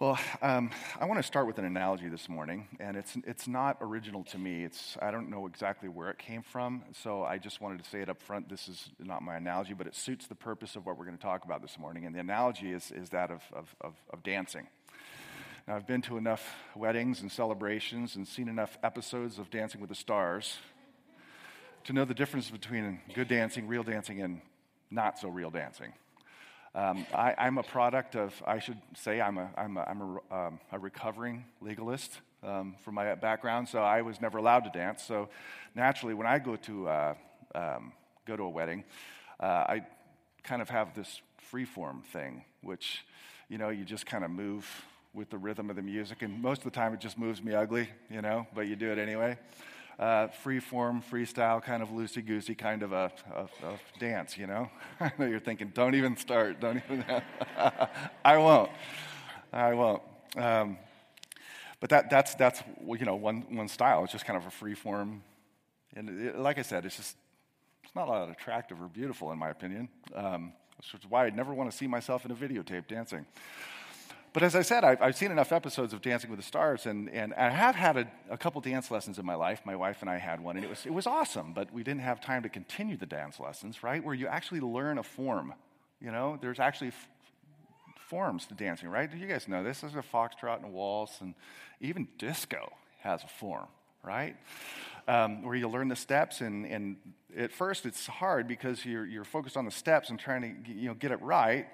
Well, um, I want to start with an analogy this morning, and it's, it's not original to me. It's, I don't know exactly where it came from, so I just wanted to say it up front. This is not my analogy, but it suits the purpose of what we're going to talk about this morning. And the analogy is, is that of, of, of, of dancing. Now, I've been to enough weddings and celebrations and seen enough episodes of Dancing with the Stars to know the difference between good dancing, real dancing, and not so real dancing. Um, I, am a product of, I should say, I'm a, I'm a, I'm a, um, a recovering legalist um, from my background, so I was never allowed to dance. So naturally, when I go to, uh, um, go to a wedding, uh, I kind of have this free form thing, which, you know, you just kind of move with the rhythm of the music, and most of the time it just moves me ugly, you know, but you do it anyway uh, free form, freestyle, kind of loosey goosey kind of a, a, a, dance, you know? I know you're thinking, don't even start, don't even. I won't. I won't. Um, but that, that's, that's you know, one, one style. It's just kind of a free form. And it, like I said, it's just, it's not that attractive or beautiful, in my opinion. Um, which is why I'd never want to see myself in a videotape dancing. But as I said, I've, I've, seen enough episodes of Dancing with the Stars, and, and I have had a, a, couple dance lessons in my life. My wife and I had one, and it was, it was awesome, but we didn't have time to continue the dance lessons, right? Where you actually learn a form. You know, there's actually f- forms to dancing, right? Do you guys know this? There's a foxtrot and a waltz, and even disco has a form, right? Um, where you learn the steps, and, and at first it's hard because you're, you're focused on the steps and trying to you know, get it right.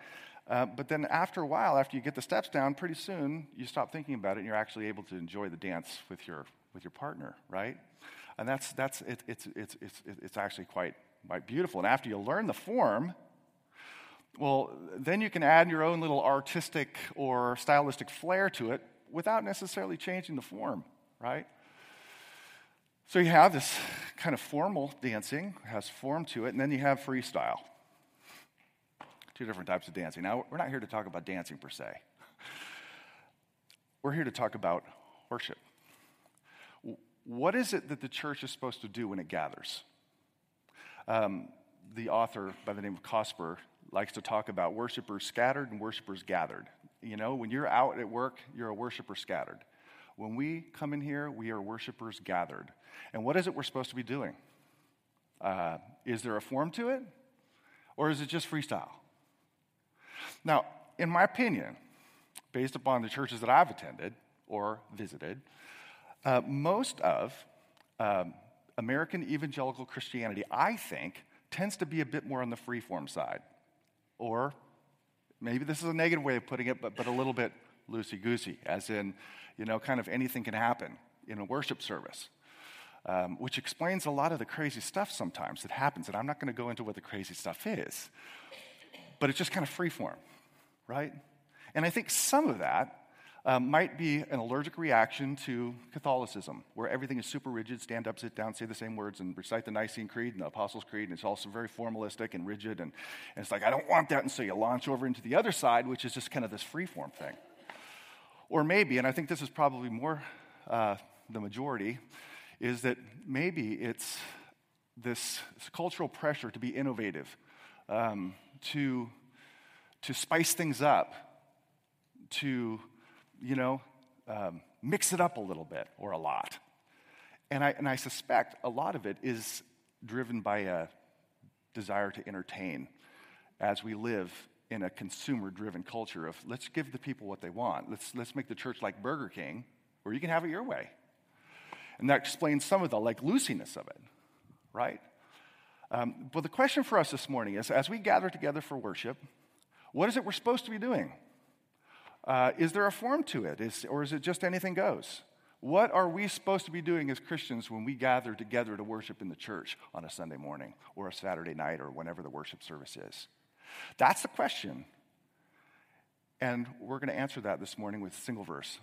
Uh, but then after a while, after you get the steps down, pretty soon you stop thinking about it and you're actually able to enjoy the dance with your, with your partner, right? And that's, that's it, it's, it's, it's, it's actually quite, quite beautiful. And after you learn the form, well, then you can add your own little artistic or stylistic flair to it without necessarily changing the form, right? So you have this kind of formal dancing, has form to it, and then you have freestyle two different types of dancing. Now, we're not here to talk about dancing per se, we're here to talk about worship. What is it that the church is supposed to do when it gathers? Um, the author by the name of Cosper likes to talk about worshipers scattered and worshipers gathered. You know, when you're out at work, you're a worshiper scattered. When we come in here, we are worshipers gathered. And what is it we're supposed to be doing? Uh, is there a form to it? Or is it just freestyle? Now, in my opinion, based upon the churches that I've attended or visited, uh, most of um, American evangelical Christianity, I think, tends to be a bit more on the freeform side. Or maybe this is a negative way of putting it, but, but a little bit loosey goosey, as in, you know, kind of anything can happen in a worship service. Um, which explains a lot of the crazy stuff sometimes that happens. And I'm not going to go into what the crazy stuff is, but it's just kind of freeform right? And I think some of that um, might be an allergic reaction to Catholicism, where everything is super rigid stand up, sit down, say the same words, and recite the Nicene Creed and the Apostles' Creed, and it's also very formalistic and rigid. And, and it's like, I don't want that. And so you launch over into the other side, which is just kind of this free form thing. Or maybe, and I think this is probably more uh, the majority, is that maybe it's this, this cultural pressure to be innovative, um, to to spice things up, to, you know, um, mix it up a little bit or a lot. And I, and I suspect a lot of it is driven by a desire to entertain as we live in a consumer driven culture of let's give the people what they want. Let's, let's make the church like Burger King where you can have it your way. And that explains some of the like loosiness of it, right? Um, but the question for us this morning is as we gather together for worship, what is it we're supposed to be doing? Uh, is there a form to it, is, or is it just anything goes? What are we supposed to be doing as Christians when we gather together to worship in the church on a Sunday morning or a Saturday night or whenever the worship service is? That's the question. And we're going to answer that this morning with a single verse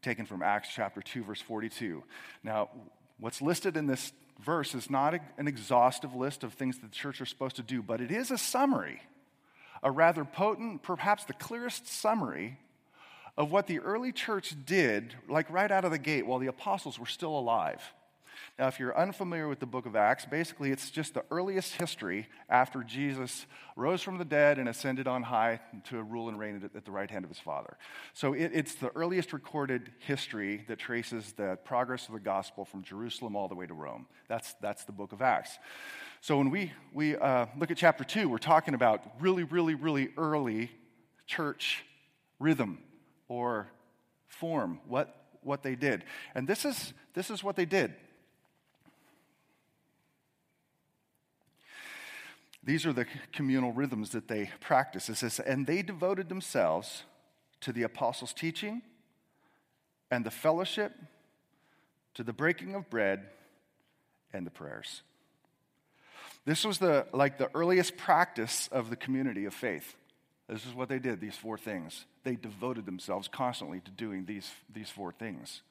taken from Acts chapter 2, verse 42. Now, what's listed in this verse is not an exhaustive list of things that the church are supposed to do, but it is a summary a rather potent, perhaps the clearest summary of what the early church did, like right out of the gate while the apostles were still alive. Now, if you're unfamiliar with the book of Acts, basically it's just the earliest history after Jesus rose from the dead and ascended on high to rule and reign at the right hand of his Father. So it, it's the earliest recorded history that traces the progress of the gospel from Jerusalem all the way to Rome. That's, that's the book of Acts. So when we, we uh, look at chapter 2, we're talking about really, really, really early church rhythm or form, what, what they did. And this is, this is what they did. These are the communal rhythms that they practiced. It says, and they devoted themselves to the apostles' teaching and the fellowship, to the breaking of bread and the prayers. This was the like the earliest practice of the community of faith. This is what they did, these four things. They devoted themselves constantly to doing these, these four things.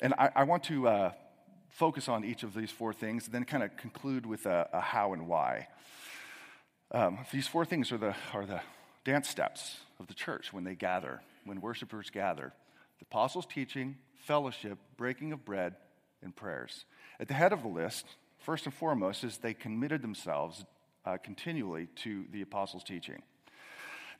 And I, I want to uh, focus on each of these four things, and then kind of conclude with a, a how and why. Um, these four things are the, are the dance steps of the church when they gather, when worshipers gather the apostles' teaching, fellowship, breaking of bread, and prayers. At the head of the list, first and foremost, is they committed themselves uh, continually to the apostles' teaching.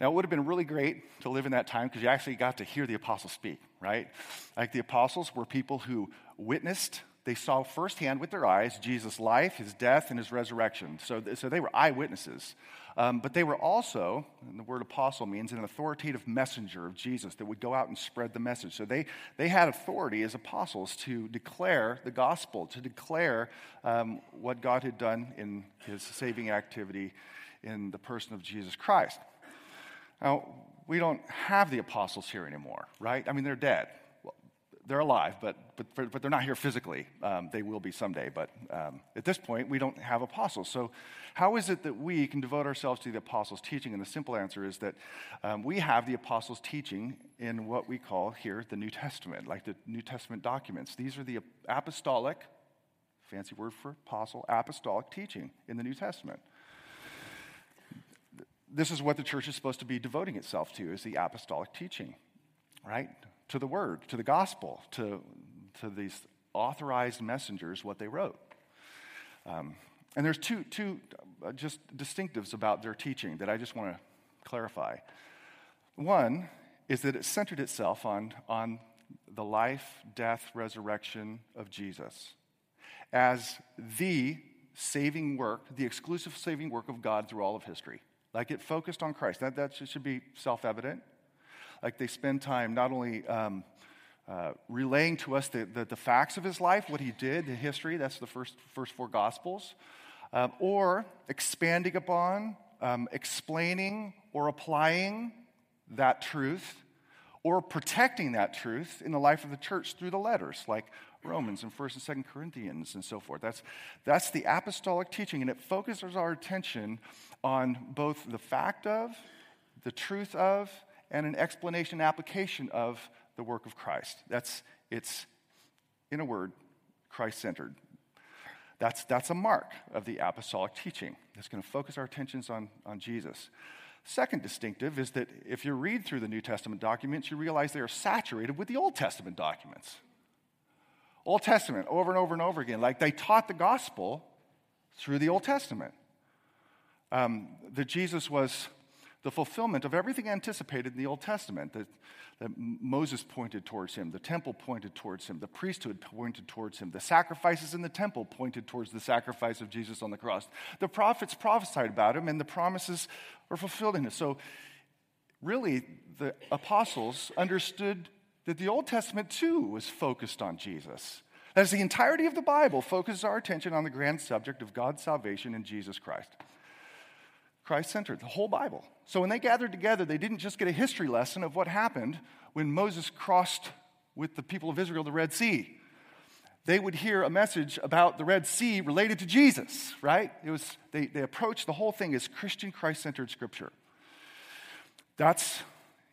Now, it would have been really great to live in that time because you actually got to hear the apostles speak, right? Like the apostles were people who witnessed they saw firsthand with their eyes Jesus' life, his death, and his resurrection. So, so they were eyewitnesses. Um, but they were also, and the word apostle means an authoritative messenger of Jesus that would go out and spread the message. So they, they had authority as apostles to declare the gospel, to declare um, what God had done in his saving activity in the person of Jesus Christ. Now, we don't have the apostles here anymore, right? I mean, they're dead they're alive, but, but, but they're not here physically. Um, they will be someday, but um, at this point, we don't have apostles. So, how is it that we can devote ourselves to the apostles' teaching? And the simple answer is that um, we have the apostles' teaching in what we call here the New Testament, like the New Testament documents. These are the apostolic, fancy word for apostle, apostolic teaching in the New Testament. This is what the church is supposed to be devoting itself to, is the apostolic teaching, right? to the word, to the gospel, to, to these authorized messengers, what they wrote. Um, and there's two, two uh, just distinctives about their teaching that I just want to clarify. One is that it centered itself on, on the life, death, resurrection of Jesus as the saving work, the exclusive saving work of God through all of history. Like it focused on Christ. That, that should be self evident like they spend time not only um, uh, relaying to us the, the, the, facts of his life, what he did, the history, that's the first, first four gospels, um, or expanding upon, um, explaining, or applying that truth, or protecting that truth in the life of the church through the letters, like Romans and 1st and 2nd Corinthians and so forth. That's, that's the apostolic teaching, and it focuses our attention on both the fact of, the truth of, and an explanation application of the work of Christ. That's it's in a word, Christ centered. That's, that's a mark of the apostolic teaching. It's going to focus our attentions on, on Jesus. Second distinctive is that if you read through the New Testament documents, you realize they are saturated with the Old Testament documents. Old Testament, over and over and over again. Like they taught the gospel through the Old Testament. Um, that Jesus was the fulfillment of everything anticipated in the Old Testament. That, that Moses pointed towards him, the temple pointed towards him, the priesthood pointed towards him, the sacrifices in the temple pointed towards the sacrifice of Jesus on the cross. The prophets prophesied about him, and the promises were fulfilled in it. So, really, the apostles understood that the Old Testament too was focused on Jesus. As the entirety of the Bible focuses our attention on the grand subject of God's salvation in Jesus Christ. Christ centered, the whole Bible. So when they gathered together, they didn't just get a history lesson of what happened when Moses crossed with the people of Israel the Red Sea. They would hear a message about the Red Sea related to Jesus, right? It was, they, they approached the whole thing as Christian Christ centered scripture. That's,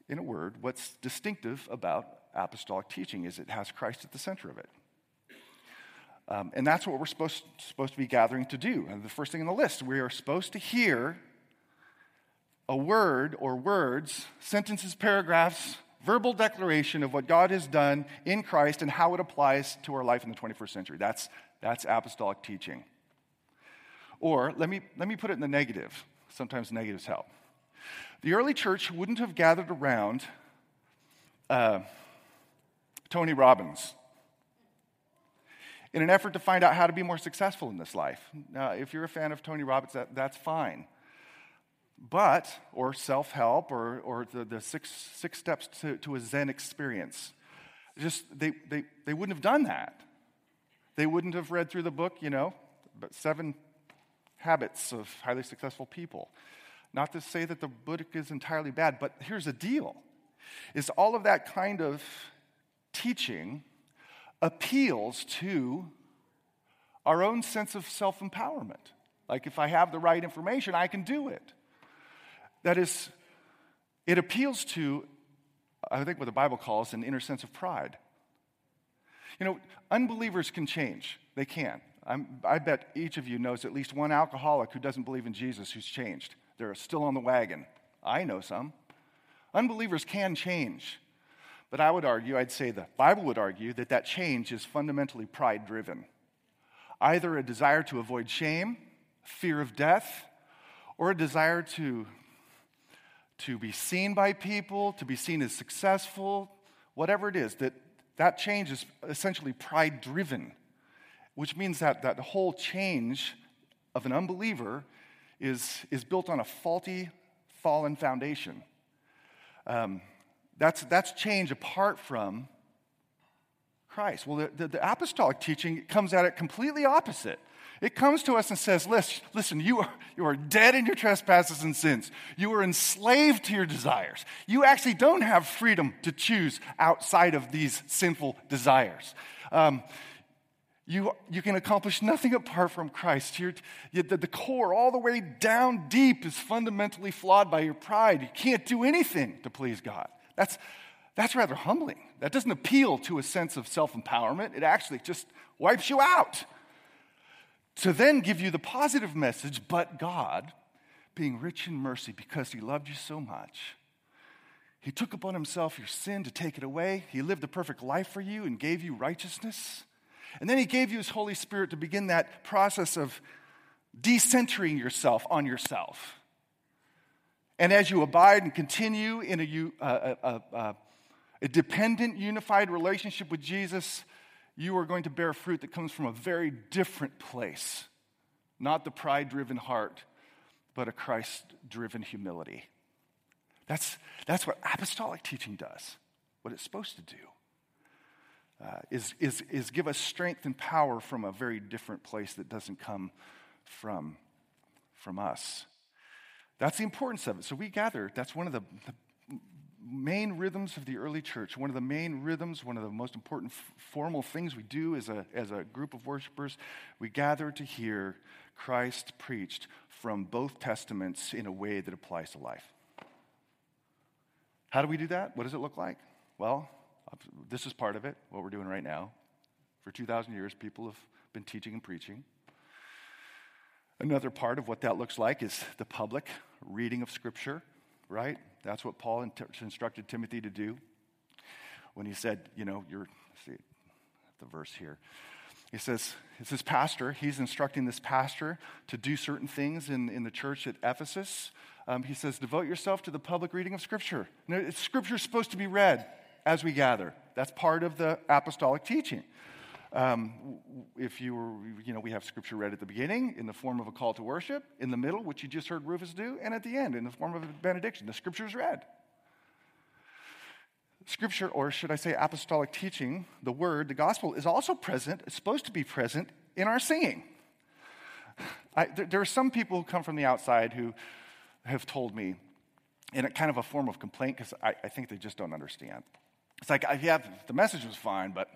in a word, what's distinctive about apostolic teaching is it has Christ at the center of it. Um, and that's what we're supposed, supposed to be gathering to do. And the first thing on the list, we are supposed to hear a word or words, sentences, paragraphs, verbal declaration of what God has done in Christ and how it applies to our life in the 21st century. That's, that's apostolic teaching. Or let me, let me put it in the negative. Sometimes negatives help. The early church wouldn't have gathered around uh, Tony Robbins in an effort to find out how to be more successful in this life. If you're a fan of Tony Robbins, that, that's fine. But, or self help, or, or the, the six, six steps to, to a Zen experience, just they, they, they wouldn't have done that. They wouldn't have read through the book, you know, but seven habits of highly successful people. Not to say that the book is entirely bad, but here's the deal is all of that kind of teaching appeals to our own sense of self empowerment. Like, if I have the right information, I can do it. That is, it appeals to, I think, what the Bible calls an inner sense of pride. You know, unbelievers can change, they can. I'm, i bet each of you knows at least one alcoholic who doesn't believe in Jesus who's changed. They're still on the wagon. I know some. Unbelievers can change. But I would argue, I'd say the Bible would argue, that that change is fundamentally pride driven. Either a desire to avoid shame, fear of death, or a desire to, to be seen by people, to be seen as successful, whatever it is, that, that change is essentially pride driven, which means that that whole change of an unbeliever is, is built on a faulty, fallen foundation. Um, that's, that's change apart from Christ. Well, the, the, the, apostolic teaching comes at it completely opposite. It comes to us and says, listen, you, are, you are dead in your trespasses and sins. You are enslaved to your desires. You actually don't have freedom to choose outside of these sinful desires. Um, you, you can accomplish nothing apart from Christ. You're, you, the, the core, all the way down deep, is fundamentally flawed by your pride. You can't do anything to please God. That's, that's rather humbling. That doesn't appeal to a sense of self empowerment, it actually just wipes you out. To then give you the positive message, but God, being rich in mercy because he loved you so much, he took upon himself your sin to take it away. He lived a perfect life for you and gave you righteousness. And then he gave you his Holy Spirit to begin that process of decentering yourself on yourself. And as you abide and continue in a, uh, a, a, a, dependent, unified relationship with Jesus, you are going to bear fruit that comes from a very different place. Not the pride driven heart, but a Christ driven humility. That's, that's what apostolic teaching does, what it's supposed to do. Uh, is, is, is give us strength and power from a very different place that doesn't come from, from us. That's the importance of it. So we gather, that's one of the, the main rhythms of the early church, one of the main rhythms, one of the most important f- formal things we do as a, as a group of worshipers. We gather to hear Christ preached from both testaments in a way that applies to life. How do we do that? What does it look like? Well, this is part of it, what we're doing right now. For 2,000 years, people have been teaching and preaching. Another part of what that looks like is the public reading of Scripture, right? That's what Paul instructed Timothy to do when he said, you know, you're, see the verse here. He says, it's this pastor, he's instructing this pastor to do certain things in, in the church at Ephesus. Um, he says, devote yourself to the public reading of Scripture. Scripture is supposed to be read as we gather. That's part of the apostolic teaching. Um, if you were, you know, we have scripture read at the beginning in the form of a call to worship, in the middle, which you just heard Rufus do, and at the end in the form of a benediction. The scripture is read. Scripture, or should I say apostolic teaching, the word, the gospel, is also present, it's supposed to be present in our singing. I, there, there, are some people who come from the outside who have told me, in a kind of a form of complaint, because I, I think they just don't understand. It's like, yeah, the message was fine, but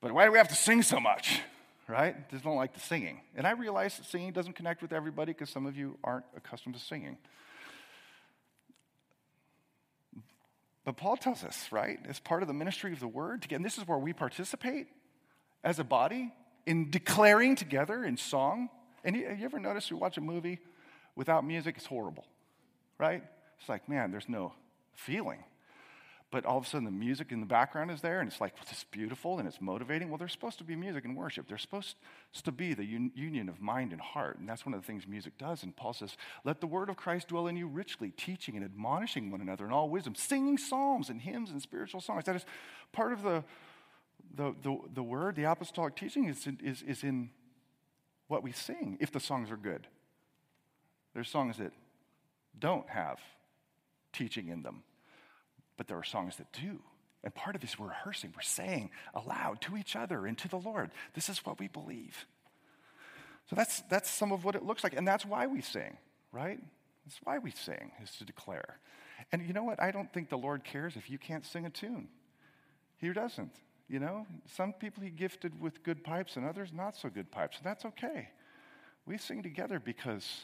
but why do we have to sing so much? Right? Just don't like the singing. And I realize that singing doesn't connect with everybody because some of you aren't accustomed to singing. But Paul tells us, right, as part of the ministry of the word, again, this is where we participate as a body in declaring together in song. And you, you ever notice you watch a movie without music? It's horrible, right? It's like, man, there's no feeling. But all of a sudden the music in the background is there and it's like well, it's beautiful and it's motivating. Well there's supposed to be music and worship. There's supposed to be the un- union of mind and heart and that's one of the things music does. And paul says let the word of christ dwell in you richly teaching and admonishing one another in all wisdom singing psalms and hymns and spiritual songs. That is part of the the, the, the word the apostolic teaching is in, is, is in what we sing if the songs are good. There's songs that don't have teaching in them but there are songs that do. And part of it is we're rehearsing, we're saying aloud to each other and to the Lord, this is what we believe. So that's, that's some of what it looks like. And that's why we sing, right? That's why we sing, is to declare. And you know what? I don't think the Lord cares if you can't sing a tune. He doesn't. You know, some people he gifted with good pipes and others not so good pipes. And that's okay. We sing together because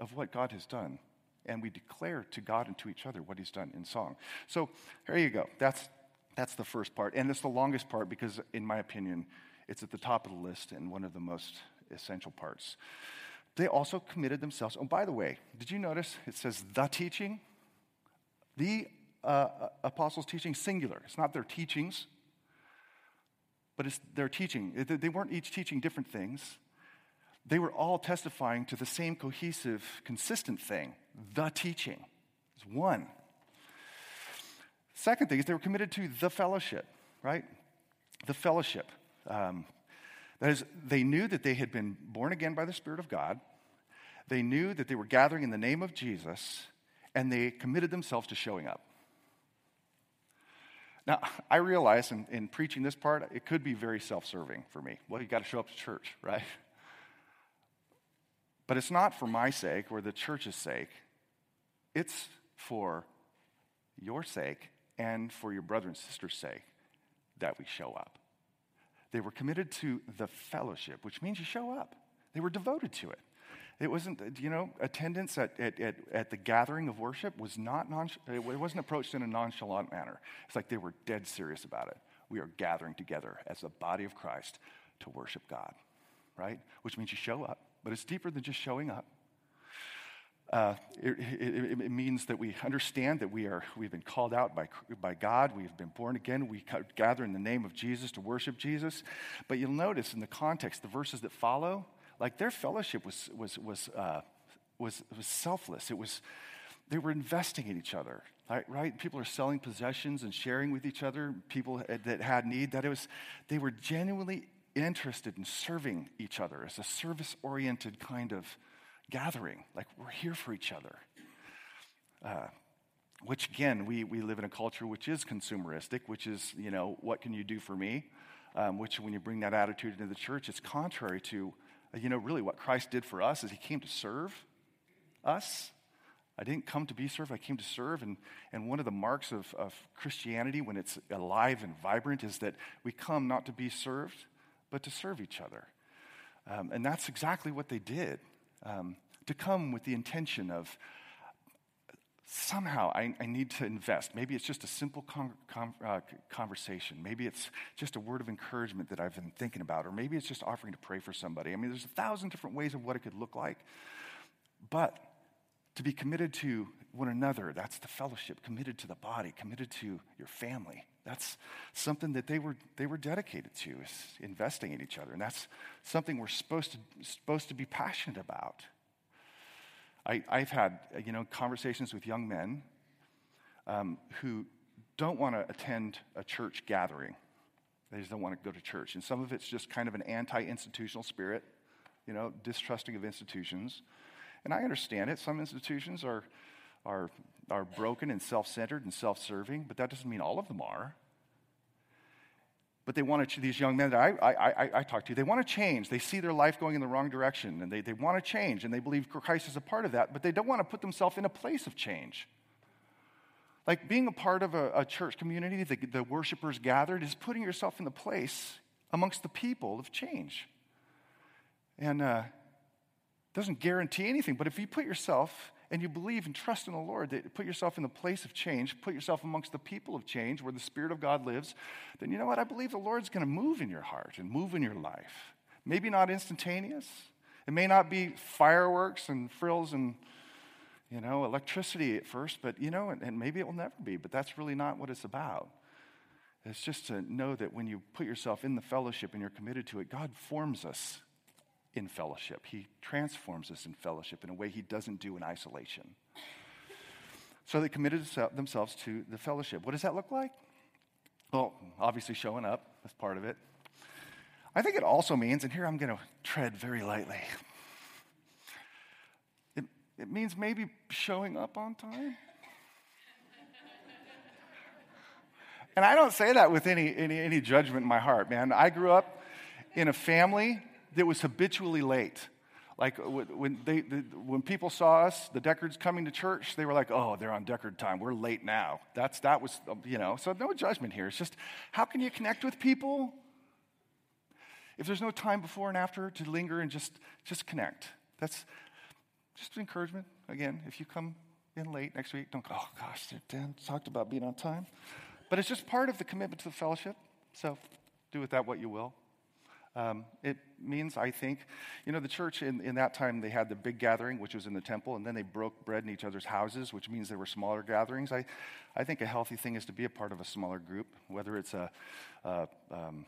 of what God has done and we declare to God and to each other what He's done in song. So there you go. That's, that's the first part. And it's the longest part because, in my opinion, it's at the top of the list and one of the most essential parts. They also committed themselves. Oh, by the way, did you notice it says the teaching? The uh, apostles' teaching, singular. It's not their teachings, but it's their teaching. They weren't each teaching different things they were all testifying to the same cohesive, consistent thing the teaching. It's one. Second thing is they were committed to the fellowship, right? The fellowship. Um, that is, they knew that they had been born again by the Spirit of God. They knew that they were gathering in the name of Jesus, and they committed themselves to showing up. Now, I realize in, in preaching this part, it could be very self serving for me. Well, you got to show up to church, right? But it's not for my sake or the church's sake, it's for your sake and for your brother and sister's sake that we show up. They were committed to the fellowship, which means you show up. They were devoted to it. It wasn't, you know, attendance at, at, at, at the gathering of worship was not, non, it wasn't approached in a nonchalant manner. It's like they were dead serious about it. We are gathering together as the body of Christ to worship God, right? Which means you show up but it's deeper than just showing up. Uh, it, it, it, means that we understand that we are, we've been called out by, by God. We've been born again. We gather in the name of Jesus to worship Jesus. But you'll notice in the context, the verses that follow, like their fellowship was, was, was, uh, was, was selfless. It was, they were investing in each other, right? right? People are selling possessions and sharing with each other, people that had need. That it was, they were genuinely interested in serving each other as a service oriented kind of gathering. Like we're here for each other. Uh, which again, we, we live in a culture which is consumeristic, which is, you know, what can you do for me? Um, which, when you bring that attitude into the church, it's contrary to, uh, you know, really what Christ did for us is he came to serve us. I didn't come to be served, I came to serve. And, and one of the marks of, of Christianity when it's alive and vibrant is that we come not to be served, but to serve each other. Um, and that's exactly what they did. Um, to come with the intention of somehow I, I, need to invest. Maybe it's just a simple con- con- uh, conversation. Maybe it's just a word of encouragement that I've been thinking about. Or maybe it's just offering to pray for somebody. I mean, there's a thousand different ways of what it could look like. But to be committed to one another, that's the fellowship, committed to the body, committed to your family. That's something that they were, they were dedicated to, is investing in each other. And that's something we're supposed to, supposed to be passionate about. I, have had, you know, conversations with young men um, who don't want to attend a church gathering. They just don't want to go to church. And some of it's just kind of an anti-institutional spirit, you know, distrusting of institutions. And I understand it. Some institutions are, are, are broken and self centered and self serving, but that doesn't mean all of them are. But they want to, these young men that I, I, I, I talk to, they want to change. They see their life going in the wrong direction and they, they want to change and they believe Christ is a part of that, but they don't want to put themselves in a place of change. Like being a part of a, a church community, the, the worshipers gathered, is putting yourself in the place amongst the people of change. And uh, doesn't guarantee anything, but if you put yourself and you believe and trust in the Lord, that put yourself in the place of change, put yourself amongst the people of change where the Spirit of God lives, then you know what? I believe the Lord's going to move in your heart and move in your life. Maybe not instantaneous. It may not be fireworks and frills and you know, electricity at first, but, you know, and, and maybe it will never be, but that's really not what it's about. It's just to know that when you put yourself in the fellowship and you're committed to it, God forms us in fellowship. He transforms us in fellowship in a way He doesn't do in isolation. So they committed themselves to the fellowship. What does that look like? Well, obviously showing up, that's part of it. I think it also means, and here I'm going to tread very lightly, it, it means maybe showing up on time. and I don't say that with any, any, any judgment in my heart, man. I grew up in a family that was habitually late. Like when, they, when people saw us, the Deckards coming to church, they were like, oh, they're on Deckard time. We're late now. That's, that was, um, you know, so no judgment here. It's just how can you connect with people if there's no time before and after to linger and just, just connect? That's just encouragement. Again, if you come in late next week, don't go, oh gosh, Dan talked about being on time. But it's just part of the commitment to the fellowship. So do with that what you will. Um, it means, I think, you know, the church in, in that time, they had the big gathering, which was in the temple, and then they broke bread in each other's houses, which means there were smaller gatherings. I, I think a healthy thing is to be a part of a smaller group, whether it's a, a um,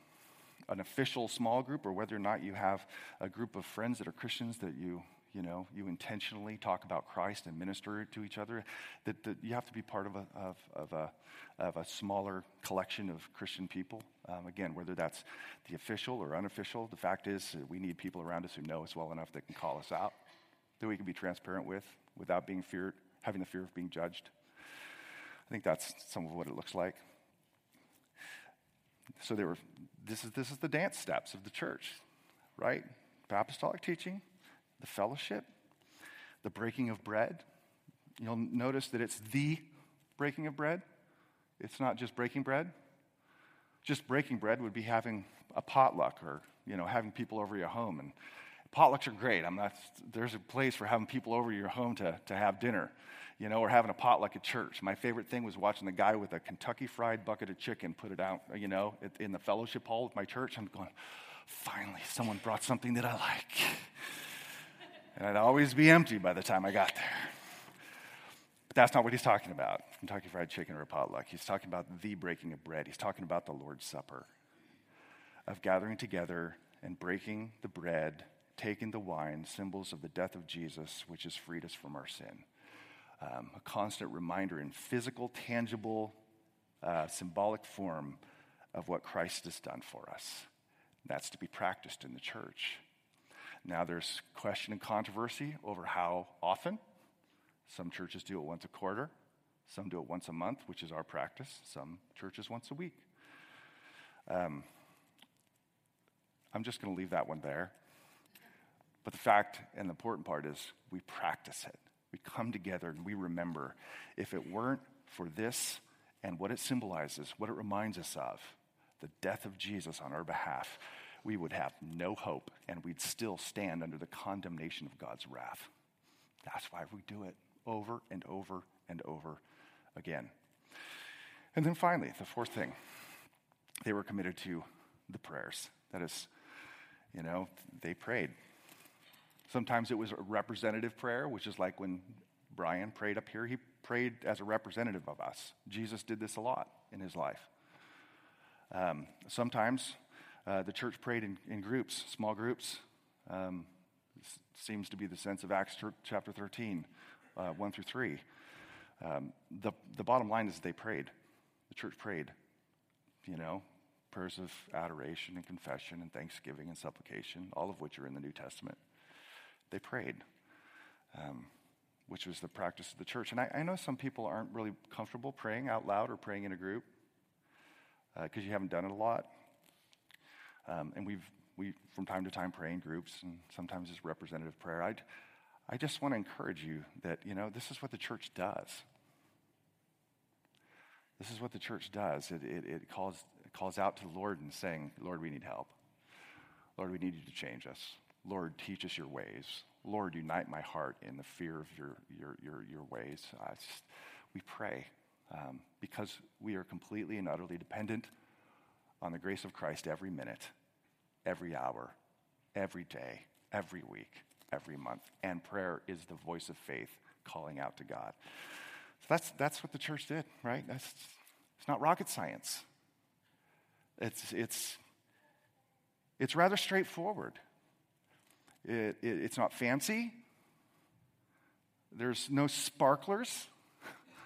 an official small group or whether or not you have a group of friends that are Christians that you you know, you intentionally talk about Christ and minister to each other, that, that you have to be part of a, of, of, a, of a smaller collection of Christian people. Um, again, whether that's the official or unofficial, the fact is we need people around us who know us well enough that can call us out, that we can be transparent with without being feared, having the fear of being judged. I think that's some of what it looks like. So they were, this is, this is the dance steps of the church, right? Apostolic teaching, the fellowship, the breaking of bread. You'll notice that it's the breaking of bread. It's not just breaking bread. Just breaking bread would be having a potluck or, you know, having people over your home. And potlucks are great. I'm not, there's a place for having people over your home to, to have dinner, you know, or having a potluck at church. My favorite thing was watching the guy with a Kentucky fried bucket of chicken put it out, you know, in the fellowship hall of my church. I'm going, finally, someone brought something that I like and I'd always be empty by the time I got there. But that's not what he's talking about. Kentucky Fried Chicken or a potluck. He's talking about the breaking of bread. He's talking about the Lord's Supper, of gathering together and breaking the bread, taking the wine, symbols of the death of Jesus, which has freed us from our sin. Um, a constant reminder in physical, tangible, uh, symbolic form of what Christ has done for us. That's to be practiced in the church. Now, there's question and controversy over how often. Some churches do it once a quarter, some do it once a month, which is our practice, some churches once a week. Um, I'm just going to leave that one there. But the fact and the important part is we practice it. We come together and we remember. If it weren't for this and what it symbolizes, what it reminds us of, the death of Jesus on our behalf, we would have no hope and we'd still stand under the condemnation of God's wrath. That's why we do it over and over and over again. And then finally, the fourth thing, they were committed to the prayers. That is, you know, they prayed. Sometimes it was a representative prayer, which is like when Brian prayed up here, he prayed as a representative of us. Jesus did this a lot in his life. Um, sometimes uh, the church prayed in, in groups, small groups. Um, seems to be the sense of Acts chapter 13, uh, 1 through 3. Um, the, the bottom line is they prayed. The church prayed, you know, prayers of adoration and confession and thanksgiving and supplication, all of which are in the New Testament. They prayed, um, which was the practice of the church. And I, I, know some people aren't really comfortable praying out loud or praying in a group because uh, you haven't done it a lot. Um, and we've, we, from time to time, pray in groups, and sometimes it's representative prayer. I'd, I just want to encourage you that, you know, this is what the church does. This is what the church does. It, it, it, calls, calls out to the Lord and saying, Lord, we need help. Lord, we need you to change us. Lord, teach us your ways. Lord, unite my heart in the fear of your, your, your, your ways. Just, we pray um, because we are completely and utterly dependent on the grace of Christ every minute, every hour, every day, every week, every month. And prayer is the voice of faith calling out to God. So that's, that's what the church did, right? That's, it's not rocket science. It's, it's, it's rather straightforward. It, it, it's not fancy. There's no sparklers,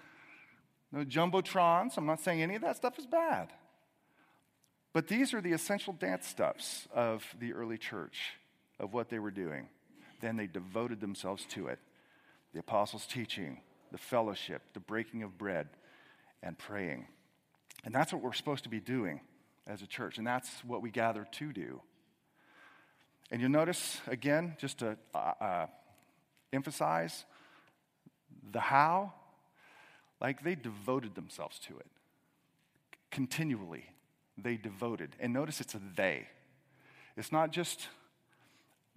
no jumbotrons. I'm not saying any of that stuff is bad. But these are the essential dance steps of the early church, of what they were doing. Then they devoted themselves to it the apostles' teaching, the fellowship, the breaking of bread, and praying. And that's what we're supposed to be doing as a church, and that's what we gather to do. And you'll notice, again, just to uh, uh, emphasize the how, like they devoted themselves to it continually. They devoted. And notice it's a they. It's not just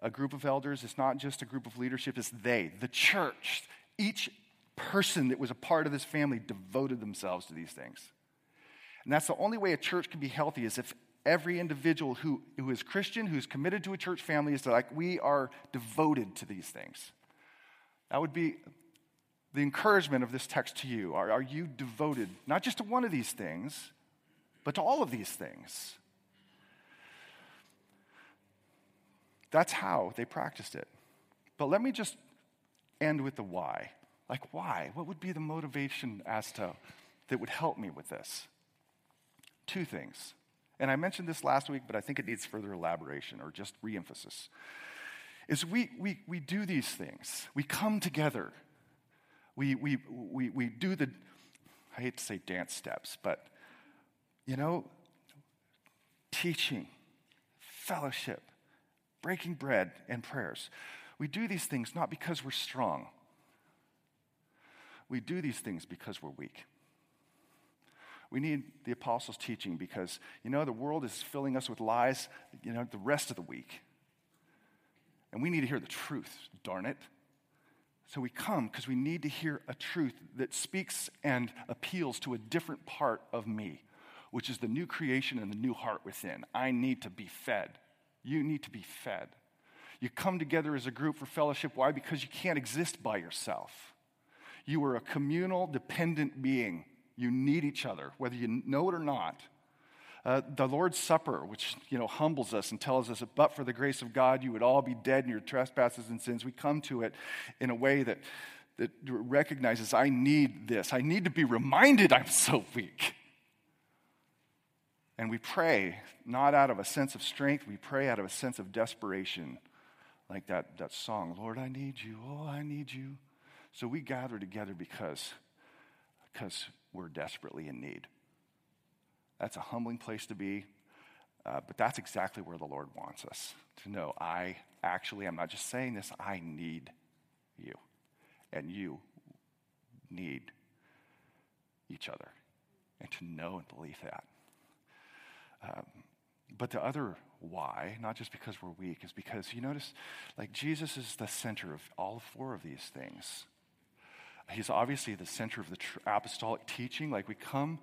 a group of elders, it's not just a group of leadership, it's they, the church. Each person that was a part of this family devoted themselves to these things. And that's the only way a church can be healthy is if every individual who, who is Christian, who's committed to a church family, is like, we are devoted to these things. That would be the encouragement of this text to you. Are, are you devoted not just to one of these things, but to all of these things? That's how they practiced it. But let me just end with the why. Like, why? What would be the motivation as to that would help me with this? Two things. And I mentioned this last week, but I think it needs further elaboration or just reemphasis. Is we, we, we do these things, we come together, we, we, we, we do the, I hate to say dance steps, but you know, teaching, fellowship, breaking bread, and prayers. We do these things not because we're strong. We do these things because we're weak. We need the apostles' teaching because, you know, the world is filling us with lies, you know, the rest of the week. And we need to hear the truth, darn it. So we come because we need to hear a truth that speaks and appeals to a different part of me, which is the new creation and the new heart within. I need to be fed. You need to be fed. You come together as a group for fellowship. Why? Because you can't exist by yourself. You are a communal, dependent being. You need each other, whether you know it or not. Uh, the Lord's Supper, which you know humbles us and tells us but for the grace of God, you would all be dead in your trespasses and sins. We come to it in a way that, that recognizes I need this. I need to be reminded I'm so weak. And we pray not out of a sense of strength, we pray out of a sense of desperation, like that, that song, Lord, I need you, oh, I need you. So we gather together because, because we're desperately in need. That's a humbling place to be, uh, but that's exactly where the Lord wants us to know. I actually, I'm not just saying this, I need you. And you need each other. And to know and believe that. Um, but the other why, not just because we're weak, is because you notice, like, Jesus is the center of all four of these things. He's obviously the center of the tr- apostolic teaching. Like we come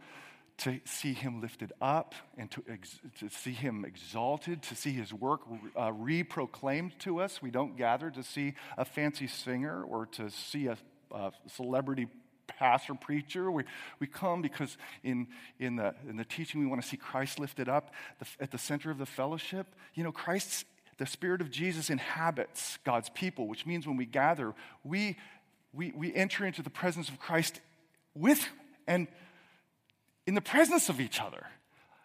to see him lifted up and to, ex- to see him exalted, to see his work uh, reproclaimed to us. We don't gather to see a fancy singer or to see a, a celebrity pastor preacher. We, we come because in, in, the, in the teaching we want to see Christ lifted up the, at the center of the fellowship. You know, Christ's the Spirit of Jesus inhabits God's people, which means when we gather, we we, we enter into the presence of Christ with and in the presence of each other.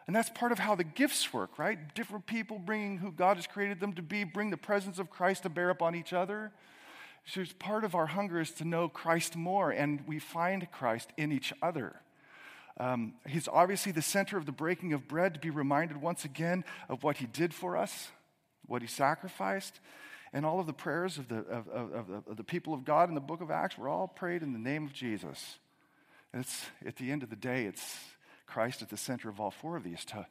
And that's part of how the gifts work, right? Different people bringing who God has created them to be, bring the presence of Christ to bear upon each other. So it's part of our hunger is to know Christ more, and we find Christ in each other. Um, he's obviously the center of the breaking of bread to be reminded once again of what he did for us, what he sacrificed. And all of the prayers of the, of, of, of, the people of God in the book of Acts were all prayed in the name of Jesus. And it's, at the end of the day, it's Christ at the center of all four of these to,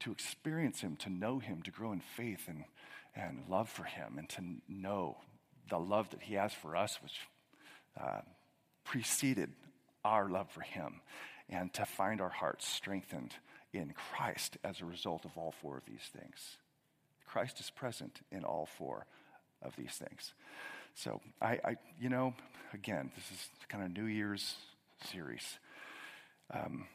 to experience Him, to know Him, to grow in faith and, and love for Him, and to know the love that He has for us, which uh, preceded our love for Him, and to find our hearts strengthened in Christ as a result of all four of these things. Christ is present in all four of these things. So, I, I, you know, again, this is kind of New Year's series. Um,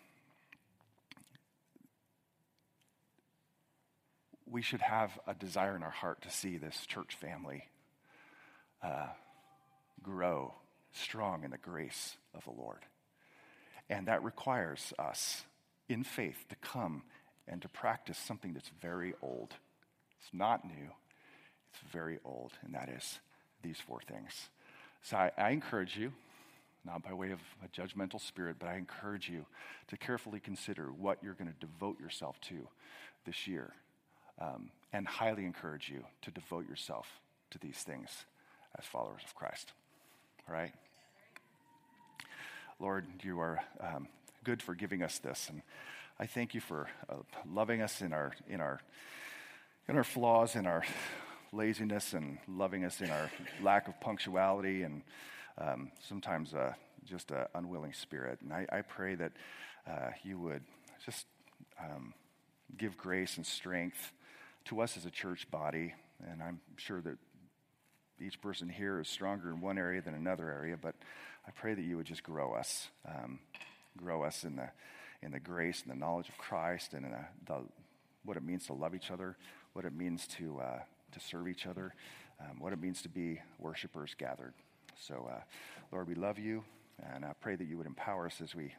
we should have a desire in our heart to see this church family uh, grow strong in the grace of the Lord. And that requires us, in faith, to come and to practice something that's very old. It's not new, it's very old, and that is these four things. So I, I encourage you, not by way of a judgmental spirit, but I encourage you to carefully consider what you're going to devote yourself to this year. Um, and highly encourage you to devote yourself to these things as followers of Christ. All right? Lord, you are um, good for giving us this. And I thank you for uh, loving us in our, in, our, in our flaws, in our laziness, and loving us in our lack of punctuality and um, sometimes uh, just an unwilling spirit. And I, I pray that uh, you would just um, give grace and strength to us as a church body. And I'm sure that each person here is stronger in one area than another area, but I pray that you would just grow us, um, grow us in the, in the grace and the knowledge of Christ and in the, the, what it means to love each other, what it means to, uh, to serve each other, um, what it means to be worshipers gathered. So, uh, Lord, we love you, and I pray that you would empower us as we,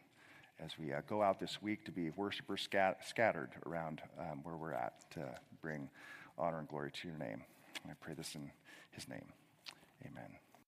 as we uh, go out this week to be worshipers scat- scattered around um, where we're at to bring honor and glory to your name. I pray this in his name. Amen.